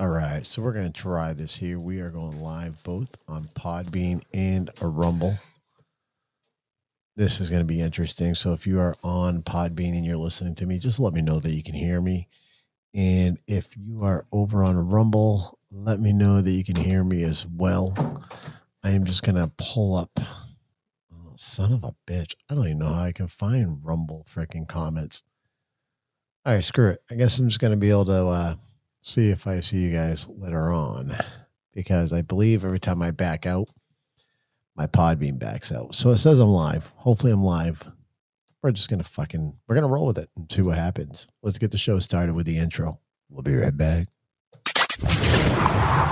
All right, so we're going to try this here. We are going live both on Podbean and a Rumble. This is going to be interesting. So if you are on Podbean and you're listening to me, just let me know that you can hear me. And if you are over on Rumble, let me know that you can hear me as well. I am just going to pull up. Oh, son of a bitch. I don't even know how I can find Rumble freaking comments. All right, screw it. I guess I'm just going to be able to. Uh, see if I see you guys later on because I believe every time I back out, my pod Podbean backs out. So it says I'm live. Hopefully, I'm live. We're just gonna fucking we're gonna roll with it and see what happens. Let's get the show started with the intro. We'll be right back.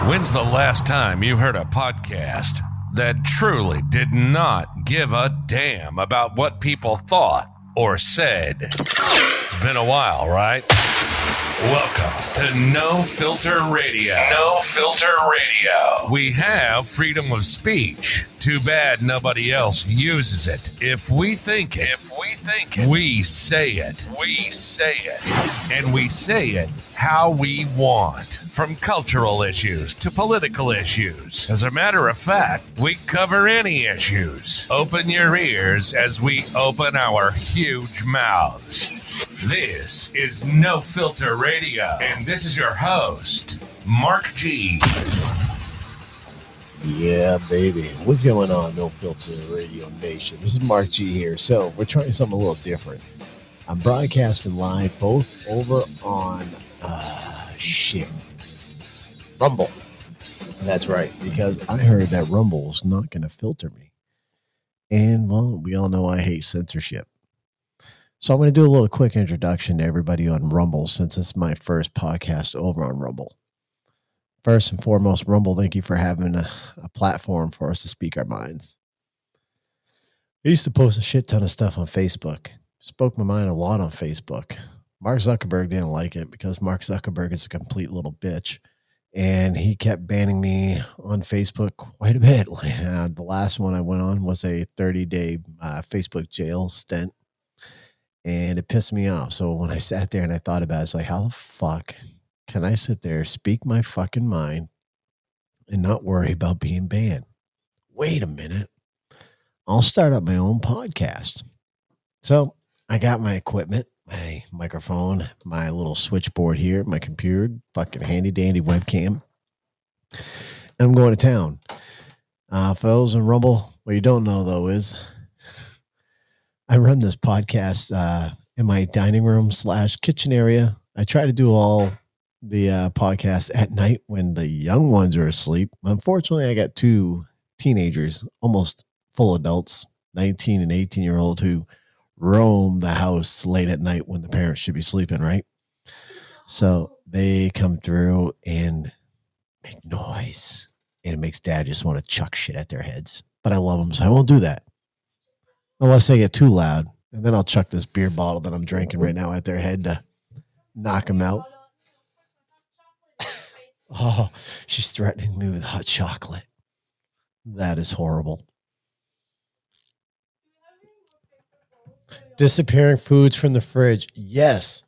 When's the last time you heard a podcast that truly did not give a damn about what people thought or said? It's been a while, right? Welcome to No Filter Radio. No Filter Radio. We have freedom of speech. Too bad nobody else uses it. If we think it, if we think it, we say it. We say it. And we say it how we want. From cultural issues to political issues. As a matter of fact, we cover any issues. Open your ears as we open our huge mouths. This is No Filter Radio, and this is your host, Mark G. Yeah, baby. What's going on, No Filter Radio Nation? This is Mark G here. So, we're trying something a little different. I'm broadcasting live both over on, uh, shit, Rumble. That's right, because I heard that Rumble's not going to filter me. And, well, we all know I hate censorship. So I'm going to do a little quick introduction to everybody on Rumble since it's my first podcast over on Rumble. First and foremost, Rumble, thank you for having a, a platform for us to speak our minds. I used to post a shit ton of stuff on Facebook. Spoke my mind a lot on Facebook. Mark Zuckerberg didn't like it because Mark Zuckerberg is a complete little bitch. And he kept banning me on Facebook quite a bit. The last one I went on was a 30 day uh, Facebook jail stint and it pissed me off. So when I sat there and I thought about it, it's like, how the fuck can I sit there, speak my fucking mind, and not worry about being banned? Wait a minute. I'll start up my own podcast. So I got my equipment, my microphone, my little switchboard here, my computer, fucking handy dandy webcam. And I'm going to town. Uh, those in Rumble, what you don't know though is I run this podcast uh, in my dining room slash kitchen area. I try to do all the uh, podcasts at night when the young ones are asleep. Unfortunately, I got two teenagers, almost full adults, 19 and 18 year old, who roam the house late at night when the parents should be sleeping, right? So they come through and make noise, and it makes dad just want to chuck shit at their heads. But I love them, so I won't do that unless they get too loud. And then I'll chuck this beer bottle that I'm drinking right now at their head to knock them out. oh, she's threatening me with hot chocolate. That is horrible. Disappearing foods from the fridge. Yes.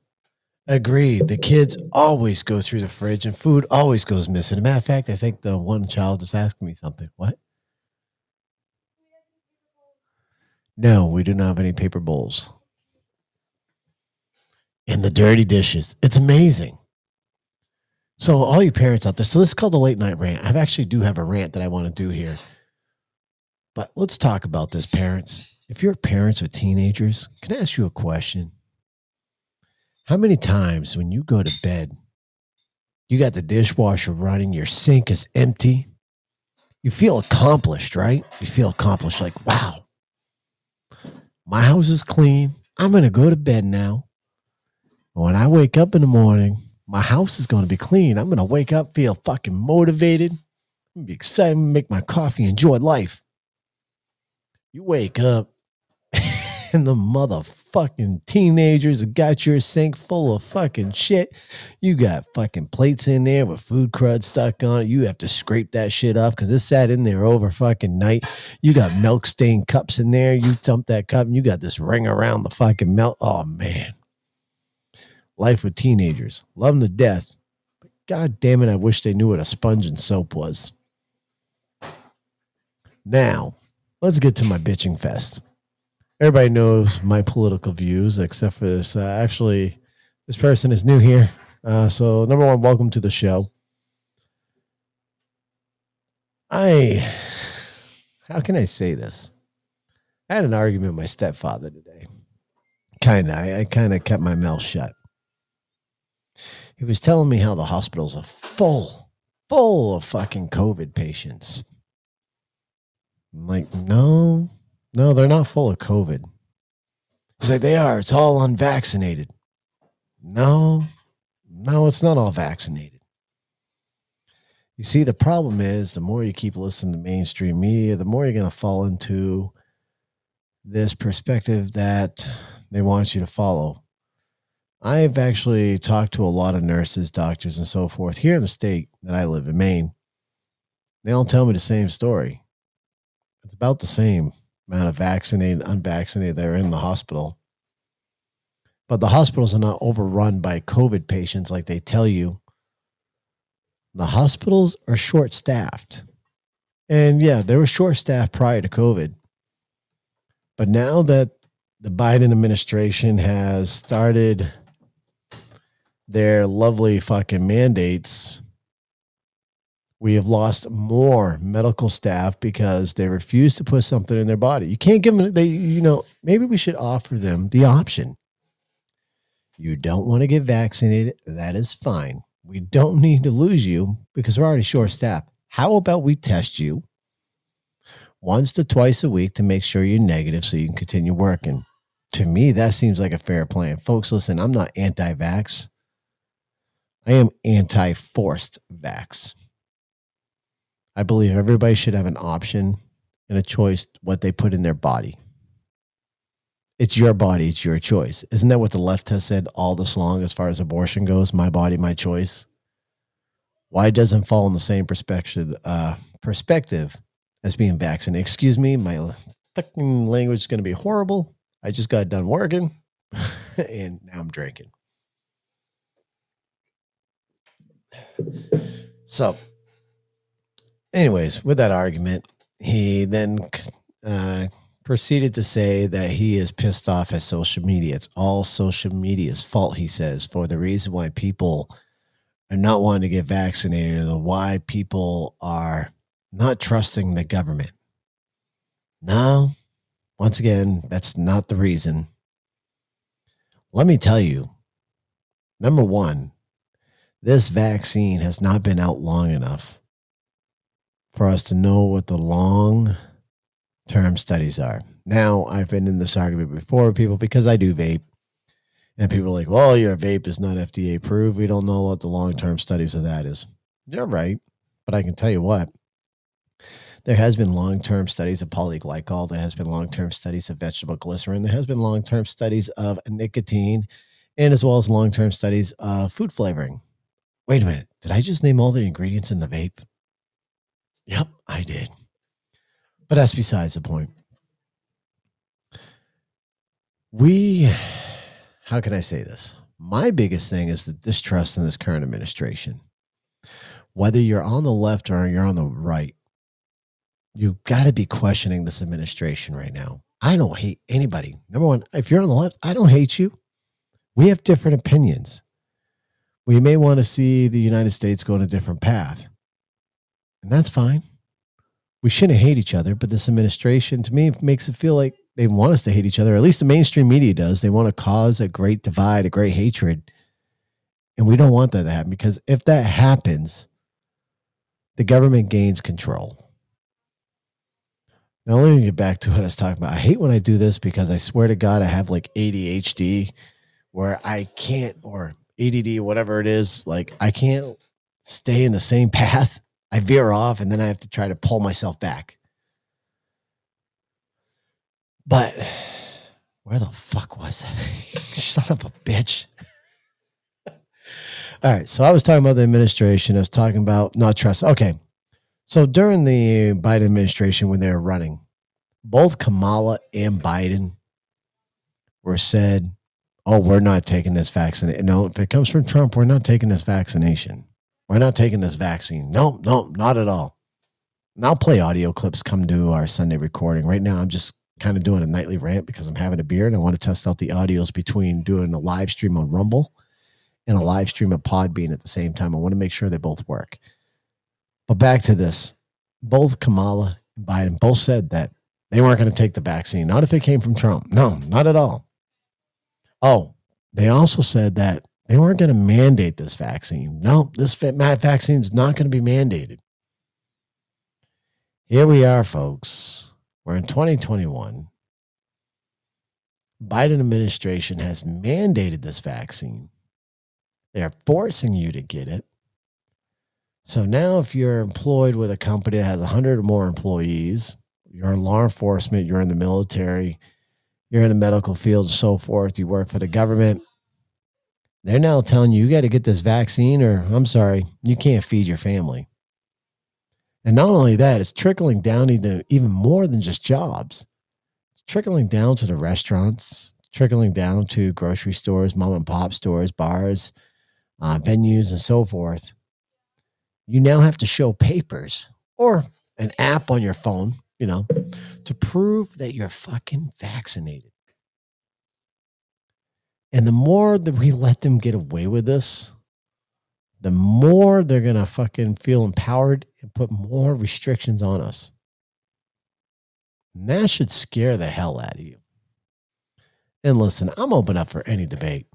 Agreed. The kids always go through the fridge and food always goes missing. As a matter of fact, I think the one child is asking me something. What? No, we do not have any paper bowls. And the dirty dishes. It's amazing. So, all you parents out there, so this is called the late night rant. I actually do have a rant that I want to do here. But let's talk about this, parents. If you're parents of teenagers, can I ask you a question? How many times when you go to bed, you got the dishwasher running, your sink is empty, you feel accomplished, right? You feel accomplished, like, wow, my house is clean. I'm going to go to bed now. When I wake up in the morning, my house is going to be clean. I'm going to wake up, feel fucking motivated, be excited, make my coffee, enjoy life. You wake up and the motherfucking teenagers have got your sink full of fucking shit. You got fucking plates in there with food crud stuck on it. You have to scrape that shit off because it sat in there over fucking night. You got milk stained cups in there. You dump that cup and you got this ring around the fucking milk. Oh man. Life with teenagers. Love them to death. But God damn it, I wish they knew what a sponge and soap was. Now, let's get to my bitching fest. Everybody knows my political views, except for this. Uh, actually, this person is new here. Uh, so, number one, welcome to the show. I, how can I say this? I had an argument with my stepfather today. Kind of. I, I kind of kept my mouth shut. He was telling me how the hospitals are full, full of fucking COVID patients. I'm like, no, no, they're not full of COVID. He's like, they are. It's all unvaccinated. No, no, it's not all vaccinated. You see, the problem is the more you keep listening to mainstream media, the more you're going to fall into this perspective that they want you to follow. I've actually talked to a lot of nurses, doctors, and so forth here in the state that I live in, Maine. They all tell me the same story. It's about the same amount of vaccinated, unvaccinated that are in the hospital. But the hospitals are not overrun by COVID patients like they tell you. The hospitals are short staffed. And yeah, they were short staffed prior to COVID. But now that the Biden administration has started their lovely fucking mandates, we have lost more medical staff because they refuse to put something in their body. You can't give them, they, you know, maybe we should offer them the option. You don't want to get vaccinated. That is fine. We don't need to lose you because we're already short staffed. How about we test you once to twice a week to make sure you're negative so you can continue working? To me, that seems like a fair plan. Folks, listen, I'm not anti vax. I am anti forced vax. I believe everybody should have an option and a choice what they put in their body. It's your body, it's your choice. Isn't that what the left has said all this long as far as abortion goes? My body, my choice. Why it doesn't fall in the same perspective uh, perspective as being vaccinated? Excuse me, my fucking language is going to be horrible. I just got done working and now I'm drinking. So, anyways, with that argument, he then uh, proceeded to say that he is pissed off at social media. It's all social media's fault, he says, for the reason why people are not wanting to get vaccinated or why people are not trusting the government. No, once again, that's not the reason. Let me tell you number one, this vaccine has not been out long enough for us to know what the long term studies are. Now, I've been in this argument before with people because I do vape. And people are like, well, your vape is not FDA approved. We don't know what the long term studies of that is. You're right. But I can tell you what, there has been long term studies of polyglycol. There has been long term studies of vegetable glycerin. There has been long term studies of nicotine and as well as long term studies of food flavoring. Wait a minute. Did I just name all the ingredients in the vape? Yep, I did. But that's besides the point. We, how can I say this? My biggest thing is the distrust in this current administration. Whether you're on the left or you're on the right, you got to be questioning this administration right now. I don't hate anybody. Number one, if you're on the left, I don't hate you. We have different opinions we may want to see the United States go on a different path. And that's fine. We shouldn't hate each other, but this administration, to me, makes it feel like they want us to hate each other. At least the mainstream media does. They want to cause a great divide, a great hatred. And we don't want that to happen because if that happens, the government gains control. Now, let me get back to what I was talking about. I hate when I do this because I swear to God, I have like ADHD where I can't, or ADD, whatever it is, like I can't stay in the same path. I veer off and then I have to try to pull myself back. But where the fuck was I? Son of a bitch. All right. So I was talking about the administration. I was talking about not trust. Okay. So during the Biden administration, when they were running, both Kamala and Biden were said oh, we're not taking this vaccination. No, if it comes from Trump, we're not taking this vaccination. We're not taking this vaccine. No, no, not at all. And I'll play audio clips come to our Sunday recording. Right now, I'm just kind of doing a nightly rant because I'm having a beer and I want to test out the audios between doing a live stream on Rumble and a live stream of Podbean at the same time. I want to make sure they both work. But back to this both Kamala and Biden both said that they weren't going to take the vaccine, not if it came from Trump. No, not at all. Oh, they also said that they weren't going to mandate this vaccine. No, this vaccine is not going to be mandated. Here we are, folks. We're in 2021. Biden administration has mandated this vaccine. They're forcing you to get it. So now, if you're employed with a company that has 100 or more employees, you're in law enforcement, you're in the military, you're in the medical field, and so forth, you work for the government, they're now telling you, you got to get this vaccine, or I'm sorry, you can't feed your family. And not only that, it's trickling down even, even more than just jobs. It's trickling down to the restaurants, trickling down to grocery stores, mom and pop stores, bars, uh, venues, and so forth you now have to show papers or an app on your phone, you know, to prove that you're fucking vaccinated. And the more that we let them get away with this, the more they're going to fucking feel empowered and put more restrictions on us. And that should scare the hell out of you. And listen, I'm open up for any debate.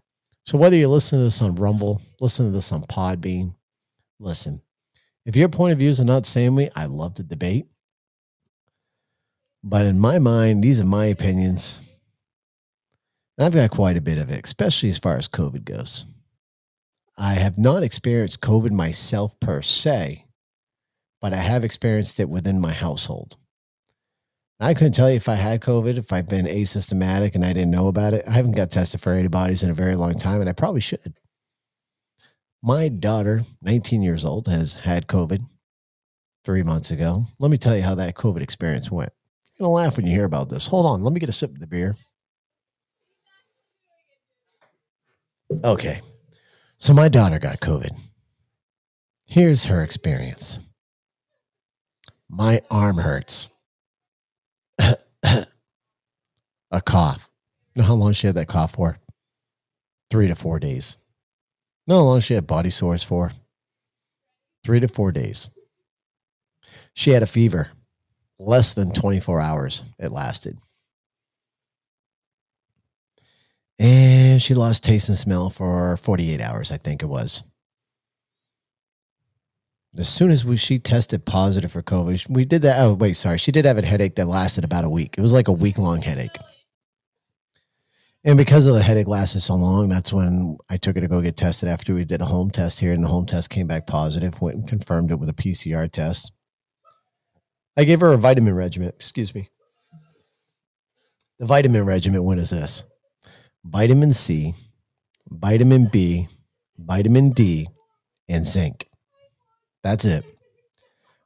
So whether you listen to this on Rumble, listen to this on Podbean, listen, if your point of views are not same way, I love to debate. But in my mind, these are my opinions. And I've got quite a bit of it, especially as far as COVID goes. I have not experienced COVID myself per se, but I have experienced it within my household. I couldn't tell you if I had COVID, if I've been asymptomatic and I didn't know about it. I haven't got tested for antibodies in a very long time, and I probably should. My daughter, 19 years old, has had COVID three months ago. Let me tell you how that COVID experience went. You're going to laugh when you hear about this. Hold on. Let me get a sip of the beer. Okay. So my daughter got COVID. Here's her experience. My arm hurts. a cough. You know how long she had that cough for? Three to four days. No, how long she had body sores for three to four days. She had a fever, less than 24 hours it lasted. And she lost taste and smell for 48 hours, I think it was. As soon as we, she tested positive for COVID, we did that. Oh, wait, sorry. She did have a headache that lasted about a week. It was like a week long headache. And because of the headache lasted so long, that's when I took her to go get tested after we did a home test here, and the home test came back positive. Went and confirmed it with a PCR test. I gave her a vitamin regimen. Excuse me. The vitamin regimen, what is this? Vitamin C, vitamin B, vitamin D, and zinc. That's it.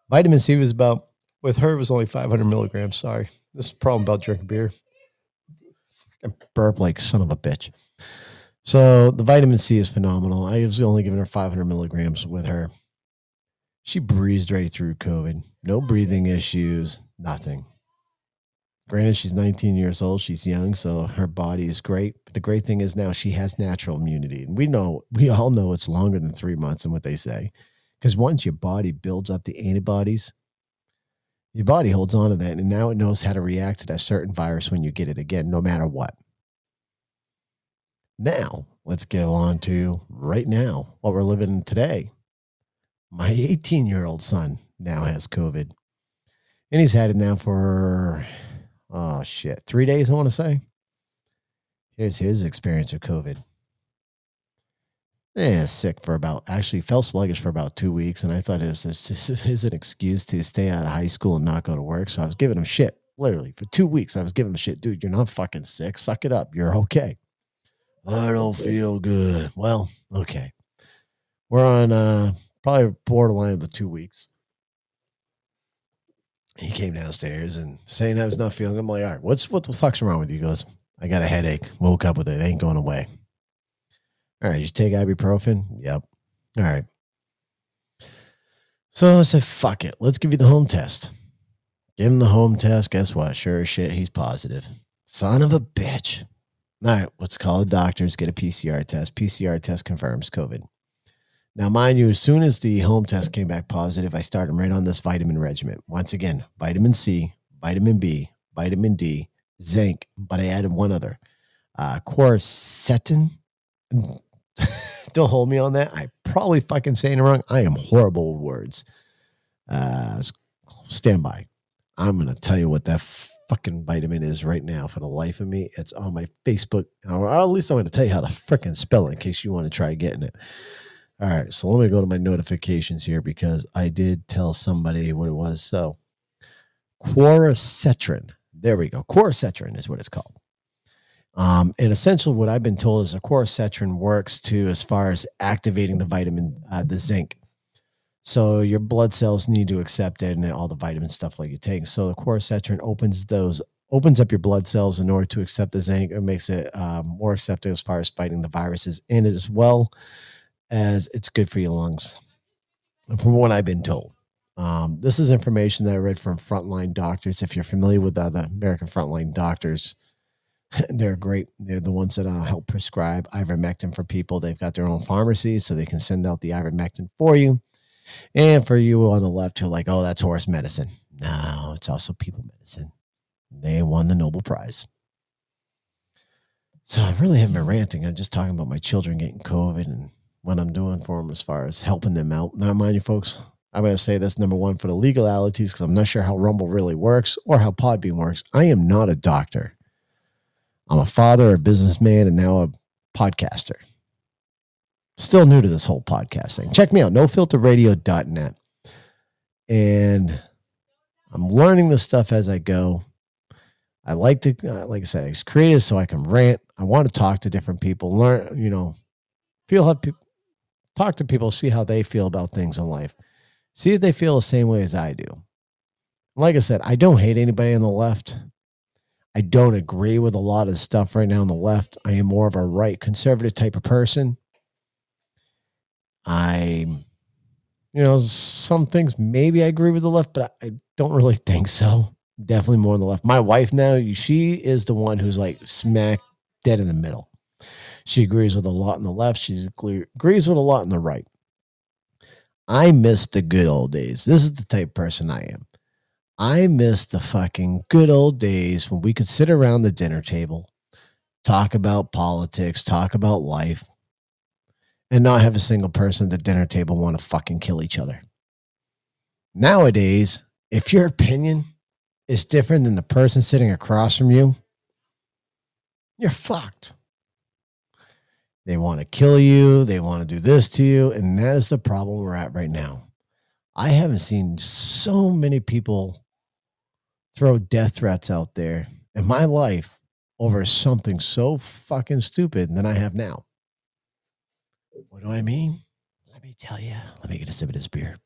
Vitamin C was about, with her, it was only 500 milligrams. Sorry. This is problem about drinking beer burp like son of a bitch. So the vitamin C is phenomenal. I was only giving her 500 milligrams with her. She breezed right through COVID. No breathing issues, nothing. Granted, she's 19 years old. She's young, so her body is great. But the great thing is now she has natural immunity. And we know, we all know it's longer than three months and what they say. Because once your body builds up the antibodies, your body holds on to that and now it knows how to react to that certain virus when you get it again, no matter what. Now, let's go on to right now, what we're living in today. My 18 year old son now has COVID. And he's had it now for, oh shit, three days, I want to say. Here's his experience of COVID eh, sick for about actually felt sluggish for about two weeks, and I thought it was this is an excuse to stay out of high school and not go to work. So I was giving him shit literally for two weeks. I was giving him shit, dude. You're not fucking sick. Suck it up. You're okay. I don't feel good. Well, okay. We're on uh probably borderline of the two weeks. He came downstairs and saying I was not feeling. I'm like, all right, what's what the fuck's wrong with you? He goes, I got a headache. Woke up with it. it ain't going away. All right, you take ibuprofen? Yep. All right. So I said, fuck it. Let's give you the home test. Give him the home test. Guess what? Sure as shit, he's positive. Son of a bitch. All right, let's call the doctors, get a PCR test. PCR test confirms COVID. Now, mind you, as soon as the home test came back positive, I started right on this vitamin regimen. Once again, vitamin C, vitamin B, vitamin D, zinc, but I added one other, uh, quercetin. Don't hold me on that. I probably fucking saying it wrong. I am horrible with words. Uh, stand by. I'm gonna tell you what that fucking vitamin is right now for the life of me. It's on my Facebook, or at least I'm gonna tell you how to freaking spell it in case you want to try getting it. All right, so let me go to my notifications here because I did tell somebody what it was. So, quercetrin. There we go. Quercetrin is what it's called. Um, and essentially, what I've been told is the quercetrin works to as far as activating the vitamin, uh, the zinc. So your blood cells need to accept it and all the vitamin stuff like you take. So the quercetrin opens those opens up your blood cells in order to accept the zinc. It makes it um, more accepting as far as fighting the viruses, and as well as it's good for your lungs. From what I've been told. Um, this is information that I read from frontline doctors. If you're familiar with uh, the American frontline doctors, they're great. They're the ones that uh, help prescribe ivermectin for people. They've got their own pharmacies, so they can send out the ivermectin for you. And for you on the left who are like, oh, that's horse medicine. No, it's also people medicine. They won the Nobel Prize. So I really haven't been ranting. I'm just talking about my children getting COVID and what I'm doing for them as far as helping them out. Now, mind you, folks, I'm going to say this number one for the legalities because I'm not sure how Rumble really works or how Podbean works. I am not a doctor. I'm a father, a businessman, and now a podcaster. Still new to this whole podcast thing. Check me out, nofilterradio.net. And I'm learning this stuff as I go. I like to, uh, like I said, it's creative so I can rant. I want to talk to different people, learn, you know, feel how people talk to people, see how they feel about things in life. See if they feel the same way as I do. Like I said, I don't hate anybody on the left. I don't agree with a lot of stuff right now on the left. I am more of a right conservative type of person. I, you know, some things maybe I agree with the left, but I don't really think so. Definitely more on the left. My wife now, she is the one who's like smack dead in the middle. She agrees with a lot on the left. She agrees with a lot on the right. I miss the good old days. This is the type person I am. I miss the fucking good old days when we could sit around the dinner table, talk about politics, talk about life, and not have a single person at the dinner table want to fucking kill each other. Nowadays, if your opinion is different than the person sitting across from you, you're fucked. They want to kill you. They want to do this to you. And that is the problem we're at right now. I haven't seen so many people throw death threats out there in my life over something so fucking stupid than I have now. What do I mean? Let me tell you. Let me get a sip of this beer.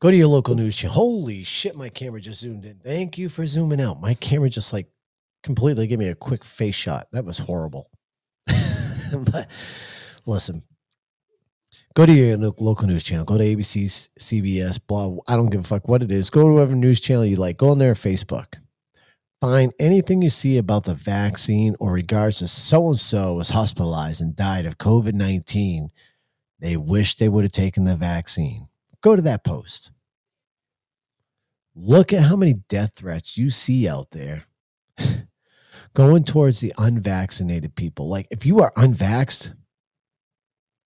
Go to your local news channel. Holy shit, my camera just zoomed in. Thank you for zooming out. My camera just like completely give me a quick face shot. That was horrible. but listen, go to your local news channel. Go to ABC, CBS, blah. I don't give a fuck what it is. Go to whatever news channel you like. Go on there, Facebook. Find anything you see about the vaccine or regards to so and so was hospitalized and died of COVID 19. They wish they would have taken the vaccine. Go to that post. Look at how many death threats you see out there going towards the unvaccinated people. Like, if you are unvaxxed,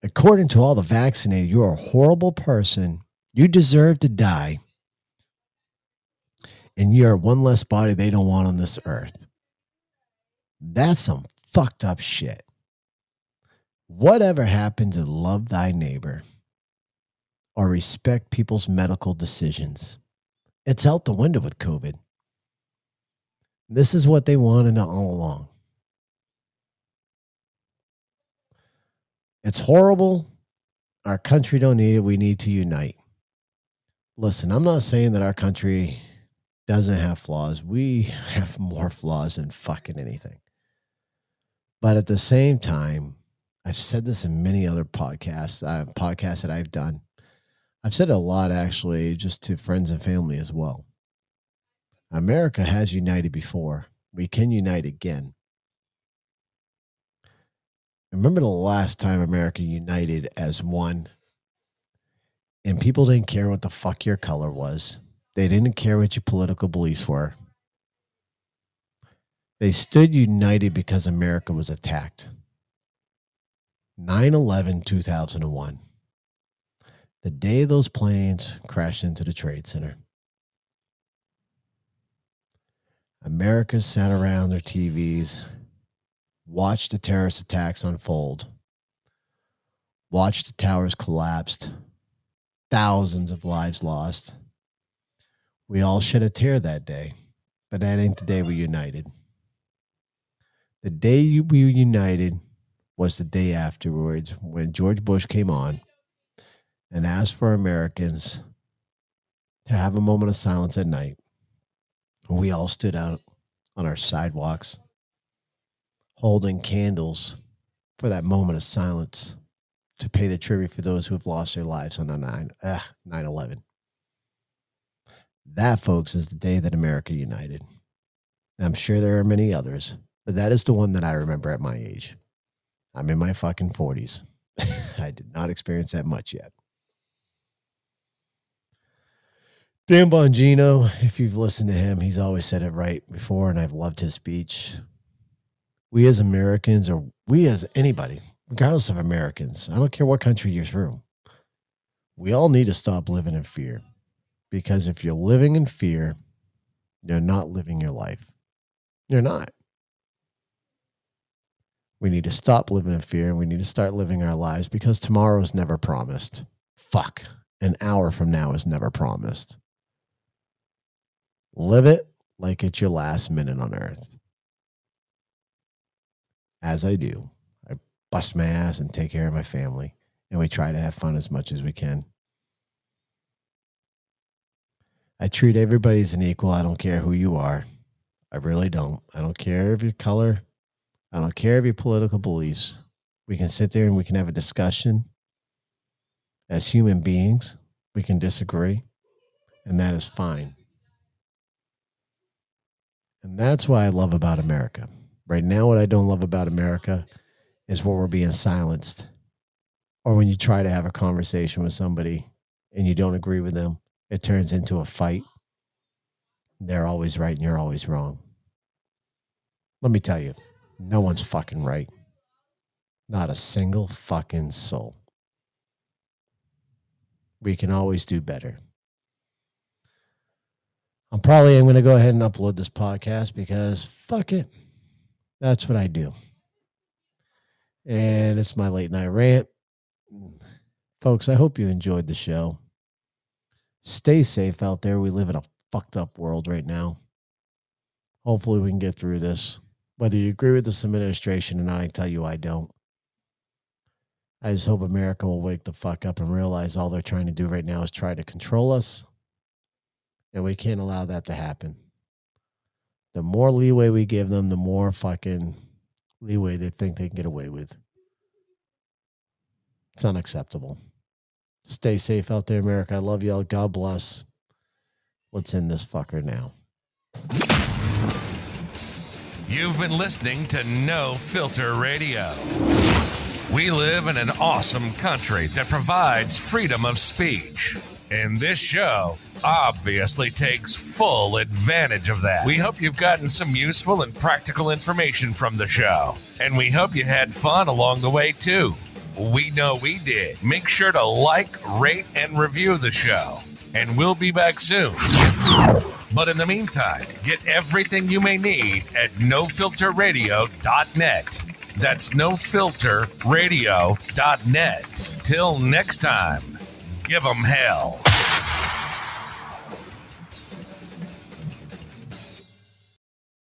according to all the vaccinated, you're a horrible person. You deserve to die. And you're one less body they don't want on this earth. That's some fucked up shit. Whatever happened to love thy neighbor or respect people's medical decisions? It's out the window with COVID. This is what they wanted all along. It's horrible. Our country don't need it. We need to unite. Listen, I'm not saying that our country doesn't have flaws. We have more flaws than fucking anything. But at the same time, I've said this in many other podcasts, uh, podcasts that I've done. I've said it a lot actually, just to friends and family as well. America has united before. We can unite again. Remember the last time America united as one, and people didn't care what the fuck your color was. They didn't care what your political beliefs were. They stood united because America was attacked. 9 11 2001. The day those planes crashed into the Trade Center. America sat around their TVs, watched the terrorist attacks unfold, watched the towers collapsed, thousands of lives lost. We all shed a tear that day, but that ain't the day we united. The day we united was the day afterwards when George Bush came on and asked for Americans to have a moment of silence at night we all stood out on our sidewalks holding candles for that moment of silence to pay the tribute for those who have lost their lives on the 9 uh, 11 that folks is the day that america united. I'm sure there are many others but that is the one that i remember at my age. I'm in my fucking 40s i did not experience that much yet Dan Bongino, if you've listened to him, he's always said it right before, and I've loved his speech. We as Americans, or we as anybody, regardless of Americans, I don't care what country you're from, we all need to stop living in fear. Because if you're living in fear, you're not living your life. You're not. We need to stop living in fear and we need to start living our lives because tomorrow is never promised. Fuck. An hour from now is never promised. Live it like it's your last minute on earth. As I do, I bust my ass and take care of my family, and we try to have fun as much as we can. I treat everybody as an equal. I don't care who you are. I really don't. I don't care of your color. I don't care of your political beliefs. We can sit there and we can have a discussion. As human beings, we can disagree, and that is fine. And that's what I love about America. Right now, what I don't love about America is when we're being silenced or when you try to have a conversation with somebody and you don't agree with them, it turns into a fight. They're always right and you're always wrong. Let me tell you, no one's fucking right. Not a single fucking soul. We can always do better. I'm probably I'm going to go ahead and upload this podcast because fuck it. That's what I do. And it's my late night rant. Folks, I hope you enjoyed the show. Stay safe out there. We live in a fucked up world right now. Hopefully, we can get through this. Whether you agree with this administration or not, I tell you I don't. I just hope America will wake the fuck up and realize all they're trying to do right now is try to control us and we can't allow that to happen. The more leeway we give them, the more fucking leeway they think they can get away with. It's unacceptable. Stay safe out there, America. I love y'all. God bless. Let's end this fucker now. You've been listening to No Filter Radio. We live in an awesome country that provides freedom of speech. And this show obviously takes full advantage of that. We hope you've gotten some useful and practical information from the show. And we hope you had fun along the way, too. We know we did. Make sure to like, rate, and review the show. And we'll be back soon. But in the meantime, get everything you may need at nofilterradio.net. That's nofilterradio.net. Till next time give them hell.